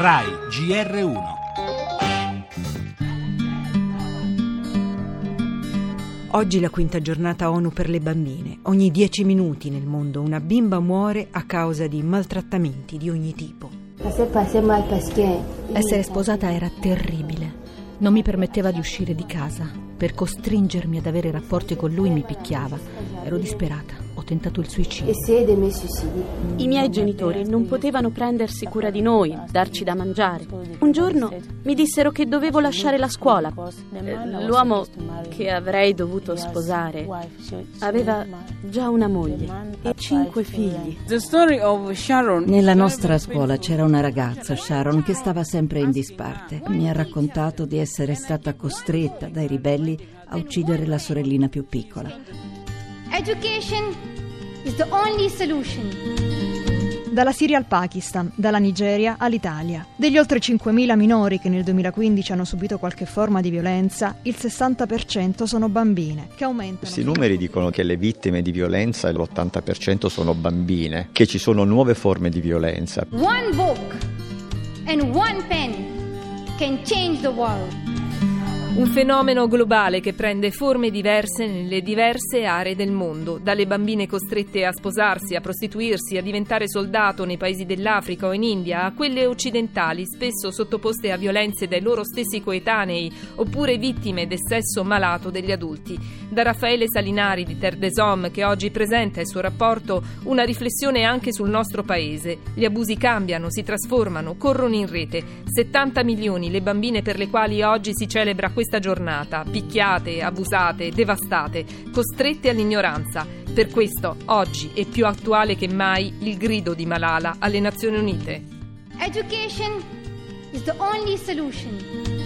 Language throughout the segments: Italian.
RAI GR1 Oggi la quinta giornata ONU per le bambine. Ogni dieci minuti nel mondo una bimba muore a causa di maltrattamenti di ogni tipo. Essere sposata era terribile. Non mi permetteva di uscire di casa. Per costringermi ad avere rapporti con lui mi picchiava. Ero disperata tentato il suicidio. I miei genitori non potevano prendersi cura di noi, darci da mangiare. Un giorno mi dissero che dovevo lasciare la scuola. Eh, l'uomo che avrei dovuto sposare aveva già una moglie e cinque figli. Nella nostra scuola c'era una ragazza, Sharon, che stava sempre in disparte. Mi ha raccontato di essere stata costretta dai ribelli a uccidere la sorellina più piccola. Education is the only solution. Dalla Siria al Pakistan, dalla Nigeria all'Italia. Degli oltre 5.000 minori che nel 2015 hanno subito qualche forma di violenza, il 60% sono bambine, che aumentano. Questi numeri dicono che le vittime di violenza, l'80% sono bambine, che ci sono nuove forme di violenza. One book and one pen can change the world. Un fenomeno globale che prende forme diverse nelle diverse aree del mondo, dalle bambine costrette a sposarsi, a prostituirsi, a diventare soldato nei paesi dell'Africa o in India, a quelle occidentali, spesso sottoposte a violenze dai loro stessi coetanei, oppure vittime del sesso malato degli adulti. Da Raffaele Salinari di Terre des Hommes, che oggi presenta il suo rapporto, una riflessione anche sul nostro paese. Gli abusi cambiano, si trasformano, corrono in rete. 70 milioni le bambine per le quali oggi si celebra questa giornata, picchiate, abusate, devastate, costrette all'ignoranza. Per questo, oggi è più attuale che mai il grido di Malala alle Nazioni Unite. Education is the only solution.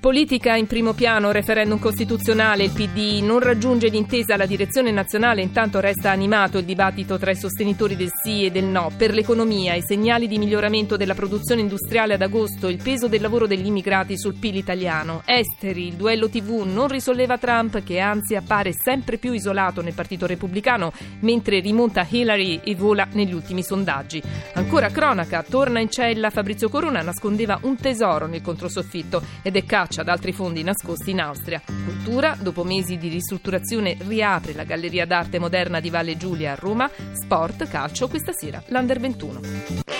Politica in primo piano, referendum costituzionale, il PD non raggiunge l'intesa alla direzione nazionale, intanto resta animato il dibattito tra i sostenitori del sì e del no. Per l'economia, i segnali di miglioramento della produzione industriale ad agosto, il peso del lavoro degli immigrati sul PIL italiano. Esteri, il duello TV non risolleva Trump che anzi appare sempre più isolato nel Partito Repubblicano, mentre rimonta Hillary e vola negli ultimi sondaggi. Ancora cronaca, torna in cella Fabrizio Corona, nascondeva un tesoro nel controsoffitto ed è caccia ad altri fondi nascosti in Austria. Cultura, dopo mesi di ristrutturazione, riapre la Galleria d'arte moderna di Valle Giulia a Roma. Sport, calcio, questa sera l'Under 21.